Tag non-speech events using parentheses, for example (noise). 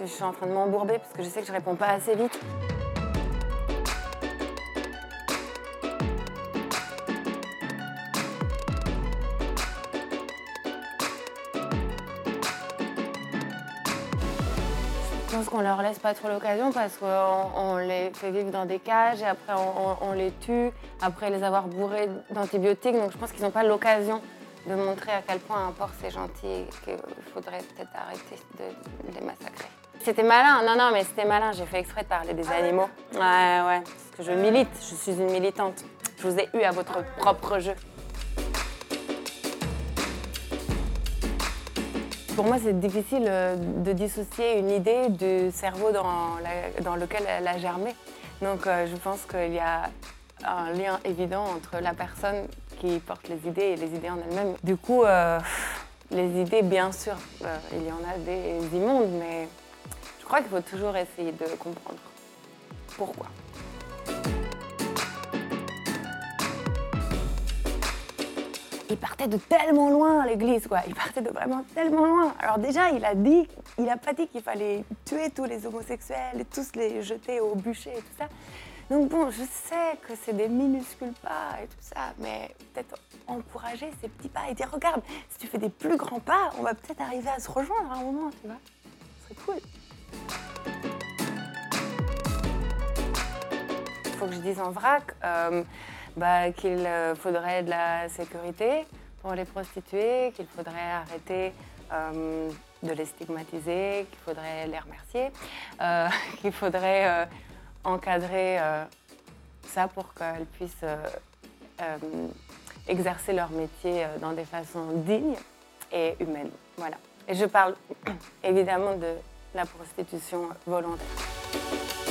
je suis en train de m'embourber parce que je sais que je réponds pas assez vite. Je pense qu'on leur laisse pas trop l'occasion parce qu'on on les fait vivre dans des cages et après on les tue, après les avoir bourrés d'antibiotiques. Donc je pense qu'ils n'ont pas l'occasion de montrer à quel point un porc c'est gentil et qu'il faudrait peut-être arrêter de les massacrer. C'était malin, non, non, mais c'était malin. J'ai fait exprès de parler des animaux. Ouais, ouais, parce que je milite, je suis une militante. Je vous ai eu à votre propre jeu. Pour moi, c'est difficile euh, de dissocier une idée du cerveau dans, la- dans lequel elle a germé. Donc, euh, je pense qu'il y a un lien évident entre la personne qui porte les idées et les idées en elles-mêmes. Du coup, euh, les idées, bien sûr, euh, il y en a des immondes, mais je crois qu'il faut toujours essayer de comprendre pourquoi. Il partait de tellement loin, l'église, quoi. Il partait de vraiment tellement loin. Alors déjà, il a dit, il a pas dit qu'il fallait tuer tous les homosexuels et tous les jeter au bûcher et tout ça. Donc bon, je sais que c'est des minuscules pas et tout ça, mais peut-être encourager ces petits pas et dire, regarde, si tu fais des plus grands pas, on va peut-être arriver à se rejoindre à un moment, tu vois. Ce serait cool. Il faut que je dise en vrac euh, bah, qu'il euh, faudrait de la sécurité pour les prostituées, qu'il faudrait arrêter euh, de les stigmatiser, qu'il faudrait les remercier, euh, (laughs) qu'il faudrait encadrer ça pour qu'elles puissent exercer leur métier dans des façons dignes et humaines. Voilà. Et je parle (coughs) évidemment de la prostitution volontaire.